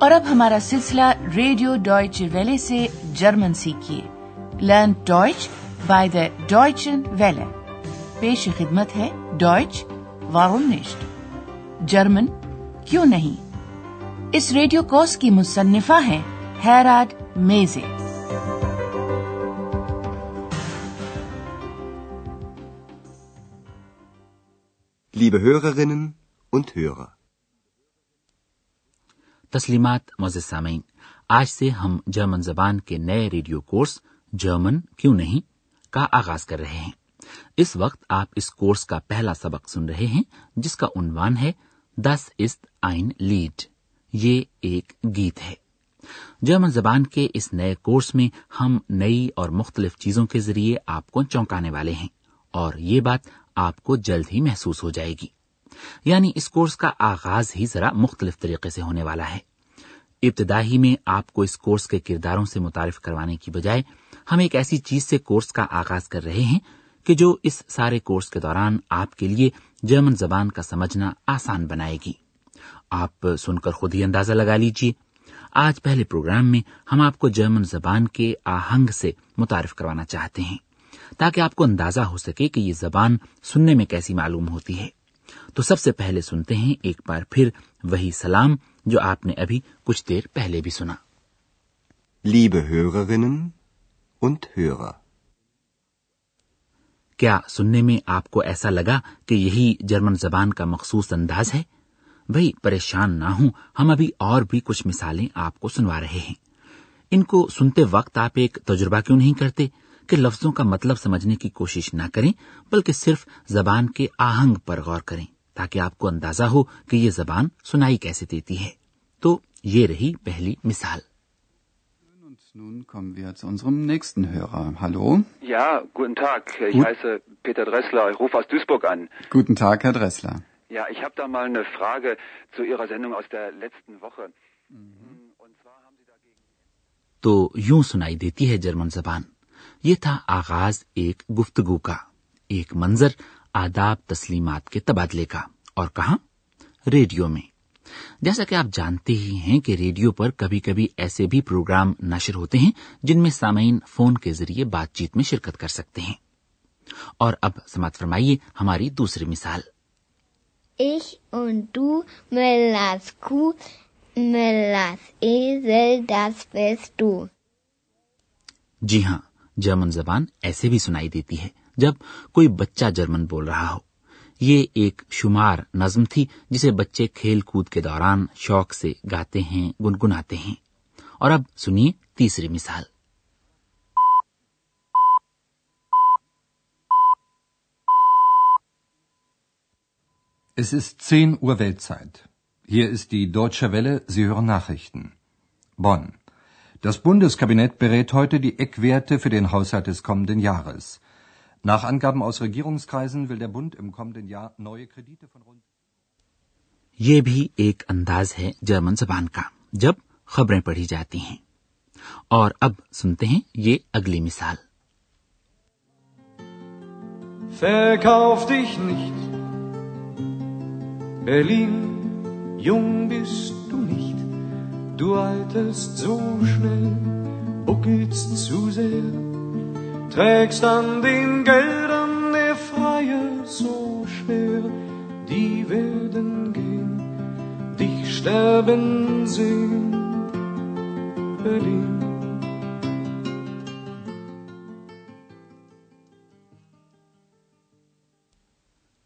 اور اب ہمارا سلسلہ ریڈیو ڈوائچ ویلے سے German سیکھیے۔ Learn Deutsch by the Deutsche Welle. پیش خدمت ہے ڈوائچ وارونیشٹ جرمن، کیوں نہیں؟ اس ریڈیو کورس کی مصنفہ ہیں Herrad Meese. Liebe Hörerinnen und Hörer تسلیمات مز سامعین۔ آج سے ہم جرمن زبان کے نئے ریڈیو کورس جرمن کیوں نہیں کا آغاز کر رہے ہیں۔ اس وقت آپ اس کورس کا پہلا سبق سن رہے ہیں، جس کا عنوان ہے دس است آئن لیڈ۔ یہ ایک گیت ہے۔ جرمن زبان کے اس نئے کورس میں ہم نئی اور مختلف چیزوں کے ذریعے آپ کو چونکانے والے ہیں اور یہ بات آپ کو جلد ہی محسوس ہو جائے گی۔ یعنی اس کورس کا آغاز ہی ذرا مختلف طریقے سے ہونے والا ہے۔ ابتدا ہی میں آپ کو اس کورس کے کرداروں سے متعارف کروانے کی بجائے ہم ایک ایسی چیز سے کورس کا آغاز کر رہے ہیں کہ جو اس سارے کورس کے دوران آپ کے لیے جرمن زبان کا سمجھنا آسان بنائے گی۔ آپ سن کر خود ہی اندازہ لگا لیجیے آج پہلے پروگرام میں ہم آپ کو جرمن زبان کے آہنگ سے متعارف کروانا چاہتے ہیں تاکہ آپ کو اندازہ ہو سکے کہ یہ زبان سننے میں کیسی معلوم ہوتی ہے۔ تو سب سے پہلے سنتے ہیں ایک بار پھر وہی سلام جو آپ نے ابھی کچھ دیر پہلے بھی سنا۔ کیا سننے میں آپ کو ایسا لگا کہ یہی جرمن زبان کا مخصوص انداز ہے؟ بھائی پریشان نہ ہوں ہم ابھی اور بھی کچھ مثالیں آپ کو سنوا رہے ہیں۔ ان کو سنتے وقت آپ ایک تجربہ کیوں نہیں کرتے؟ کے لفظوں کا مطلب سمجھنے کی کوشش نہ کریں بلکہ صرف زبان کے آہنگ پر غور کریں تاکہ آپ کو اندازہ ہو کہ یہ زبان سنائی کیسے دیتی ہے۔ تو یہ رہی پہلی مثال۔ تو یوں سنائی دیتی ہے جرمن زبان۔ یہ تھا آغاز ایک گفتگو کا ایک منظر آداب تسلیمات کے تبادلے کا۔ اور کہاں؟ ریڈیو میں۔ جیسا کہ آپ جانتے ہی ہیں کہ ریڈیو پر کبھی کبھی ایسے بھی پروگرام نشر ہوتے ہیں جن میں سامعین فون کے ذریعے بات چیت میں شرکت کر سکتے ہیں۔ اور اب سماعت فرمائیے ہماری دوسری مثال۔ Ich und du, Müllers Kuh, Müllers Esel, das bist du. جی ہاں۔ جرمن زبان ایسے بھی سنائی دیتی ہے جب کوئی بچہ جرمن بول رہا ہو یہ ایک شمار نظم تھی جسے بچے کھیل کود کے دوران شوق سے گاتے ہیں گنگناتے ہیں اور اب سنیے تیسری مثال Es ist 10 Uhr Weltzeit. Hier ist die Deutsche Welle, Sie hören Nachrichten. Bonn. Das Bundeskabinett berät heute die Eckwerte für den Haushalt des kommenden Jahres. Nach Angaben aus Regierungskreisen will der Bund im kommenden Jahr neue Kredite von rund یہ بھی ایک انداز ہے German زبان کا جب خبریں پڑھی جاتی ہیں اور اب سنتے ہیں یہ اگلی مثال Verkauf dich nicht Berlin jung bist Du alterst so schnell, buckelst zu sehr. Trägst an den Geldern der Freier so schwer. Die werden gehen, dich sterben sehen. Berlin.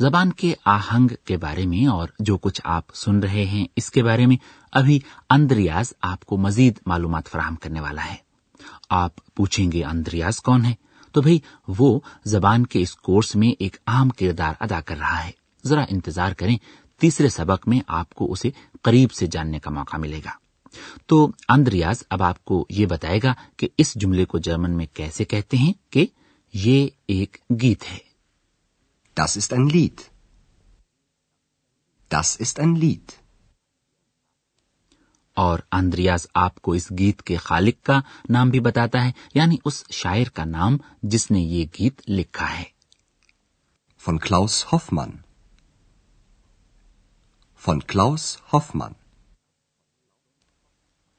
زبان کے آہنگ کے بارے میں اور جو کچھ آپ سن رہے ہیں، اس کے بارے میں ابھی اندریاز آپ کو مزید معلومات فراہم کرنے والا ہے۔ آپ پوچھیں گے، اندریاز کون ہے؟ تو بھئی وہ زبان کے اس کورس میں ایک اہم کردار ادا کر رہا ہے۔ ذرا انتظار کریں، تیسرے سبق میں آپ کو اسے قریب سے جاننے کا موقع ملے گا۔ تو اندریاز اب آپ کو یہ بتائے گا کہ اس جملے کو جرمن میں کیسے کہتے ہیں کہ یہ ایک گیت ہے۔ Das ist ein Lied. Das ist ein Lied. اور اندریاز آپ کو اس گیت کے خالق کا نام بھی بتاتا ہے یعنی اس شاعر کا نام جس نے یہ گیت لکھا ہے von Klaus Hoffmann von Klaus Hoffmann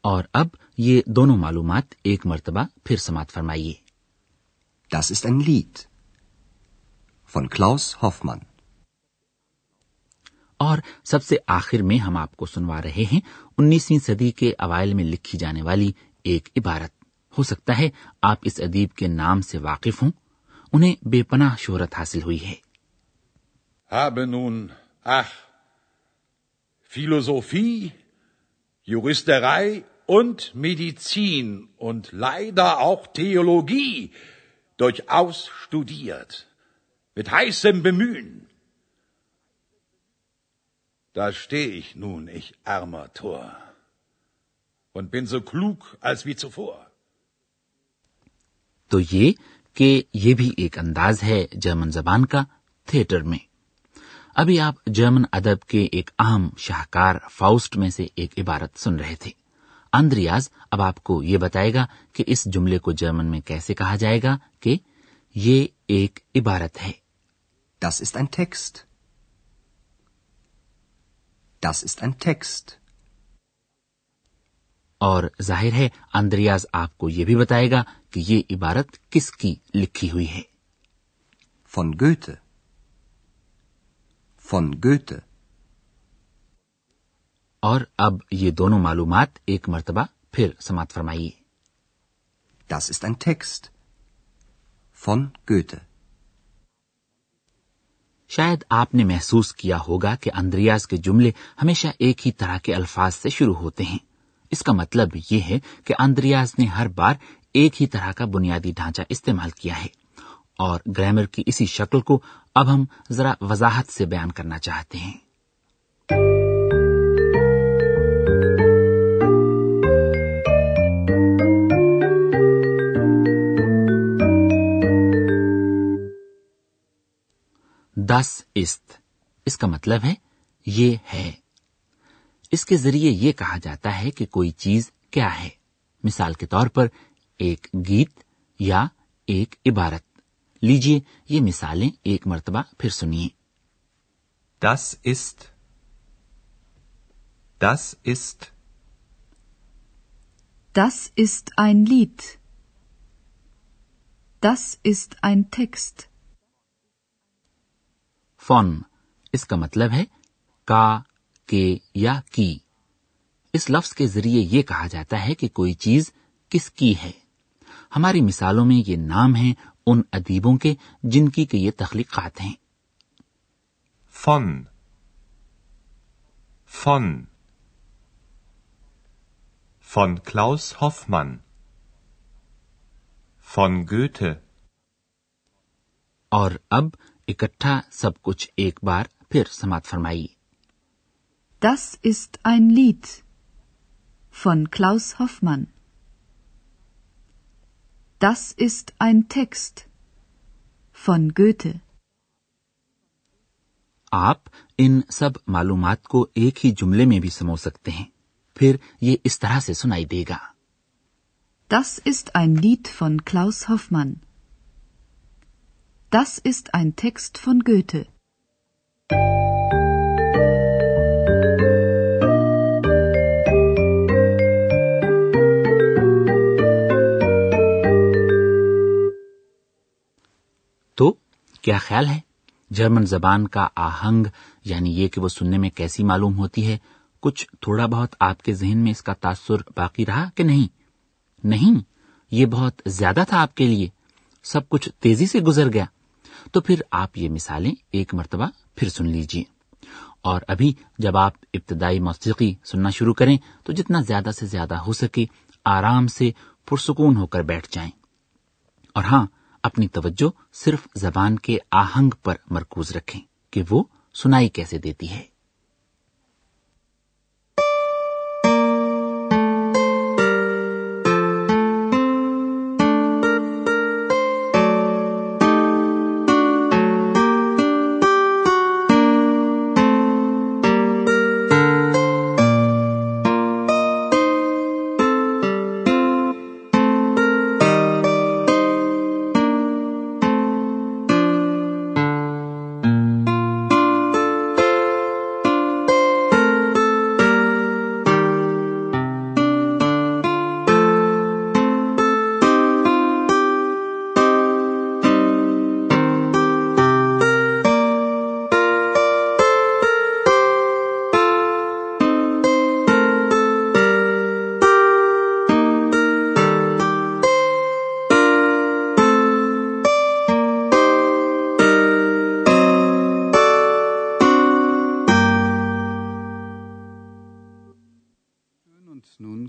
اور اب یہ دونوں معلومات ایک مرتبہ پھر سماعت فرمائیے Das ist ein Lied. von Klaus Hoffmann. اور سب سے آخر میں ہم آپ کو سنوا رہے ہیں انیسویں صدی کے اوائل میں لکھی جانے والی ایک عبارت ہو سکتا ہے آپ اس ادیب کے نام سے واقف ہوں انہیں بے پناہ شہرت حاصل ہوئی ہے habe nun, ach, Philosophie, Juristerei und Medizin und leider auch Theologie durchaus studiert. mit heißem Bemühen. Da stehe ich nun, ich armer Tor, und bin so klug als wie zuvor. تو یہ کہ یہ بھی ایک انداز ہے جرمن زبان کا تھیٹر میں ابھی آپ جرمن ادب کے ایک اہم شاہکار فاؤسٹ میں سے ایک عبارت سن رہے تھے اندریاز اب آپ کو یہ بتائے گا کہ اس جملے کو جرمن میں کیسے کہا جائے گا کہ یہ ایک عبارت ہے Das ist ein Text. Das ist ein Text. اور ظاہر ہے اندریاز آپ کو یہ بھی بتائے گا کہ یہ عبارت کس کی لکھی ہوئی ہے فون گوت فون گوت اور اب یہ دونوں معلومات ایک مرتبہ پھر سماعت فرمائیے Das ist ein Text von Goethe. شاید آپ نے محسوس کیا ہوگا کہ اندریاز کے جملے ہمیشہ ایک ہی طرح کے الفاظ سے شروع ہوتے ہیں۔ اس کا مطلب یہ ہے کہ اندریاز نے ہر بار ایک ہی طرح کا بنیادی ڈھانچہ استعمال کیا ہے۔ اور گرامر کی اسی شکل کو اب ہم ذرا وضاحت سے بیان کرنا چاہتے ہیں۔ Das ist. اس کا مطلب ہے یہ ہے۔ اس کے ذریعے یہ کہا جاتا ہے کہ کوئی چیز کیا ہے۔ مثال کے طور پر ایک گیت یا ایک عبارت۔ لیجیے یہ مثالیں ایک مرتبہ پھر سنیے۔ Das ist. Das ist. Das ist ein Lied. Das ist ein Text. فون اس کا مطلب ہے کا کے یا کی۔ اس لفظ کے ذریعے یہ کہا جاتا ہے کہ کوئی چیز کس کی ہے۔ ہماری مثالوں میں یہ نام ہیں ان ادیبوں کے جن کی کہ یہ تخلیقات ہیں۔ فن۔ فن۔ فن کلاؤس ہوف من فن گوٹ اور اب اکٹھا سب کچھ ایک بار پھر سماعت فرمائی دس ist ein Lied von Klaus Hoffmann. دس ist ein Text فن گوتھ آپ ان سب معلومات کو ایک ہی جملے میں بھی سمو سکتے ہیں پھر یہ اس طرح سے سنائی دے گا Das ist ein Lied von Klaus Hoffmann. Das ist ein Text von Goethe. تو کیا خیال ہے؟ جرمن زبان کا آہنگ یعنی یہ کہ وہ سننے میں کیسی معلوم ہوتی ہے، کچھ تھوڑا بہت آپ کے ذہن میں اس کا تاثر باقی رہا کہ نہیں؟ نہیں، یہ بہت زیادہ تھا آپ کے لیے۔ سب کچھ تیزی سے گزر گیا۔ تو پھر آپ یہ مثالیں ایک مرتبہ پھر سن لیجیے اور ابھی جب آپ ابتدائی موسیقی سننا شروع کریں تو جتنا زیادہ سے زیادہ ہو سکے آرام سے پرسکون ہو کر بیٹھ جائیں۔ اور ہاں اپنی توجہ صرف زبان کے آہنگ پر مرکوز رکھیں کہ وہ سنائی کیسے دیتی ہے۔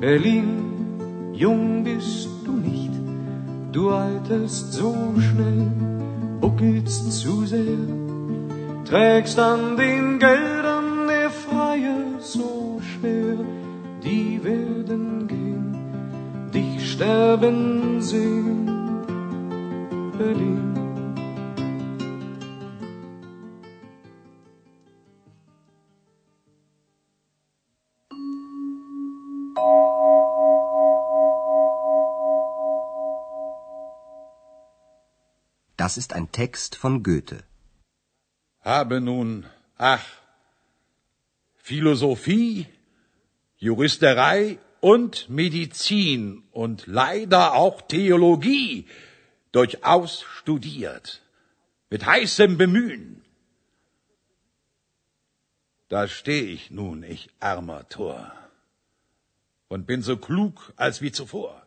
Berlin, jung bist du nicht. Du alterst so schnell, buckelst zu sehr. Trägst an den Geldern der Freie so schwer. Die werden gehen, dich sterben sehen. Berlin. Das ist ein Text von Goethe. Habe nun, ach, Philosophie, Juristerei und Medizin und leider auch Theologie durchaus studiert, mit heißem Bemühen. Da steh ich nun, ich armer Tor, und bin so klug als wie zuvor.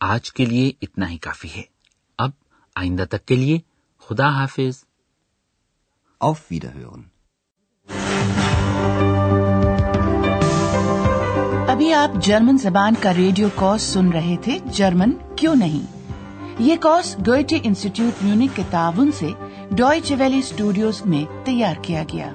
آج کے لیے اتنا ہی کافی ہے۔ اب آئندہ تک کے لیے خدا حافظ۔ Auf Wiederhören. ابھی آپ جرمن زبان کا ریڈیو کورس سن رہے تھے۔ جرمن کیوں نہیں؟ یہ کورس ڈوئچے انسٹیٹیوٹ میونک کے تعاون سے ڈوئچے ویلی اسٹوڈیوز میں تیار کیا گیا۔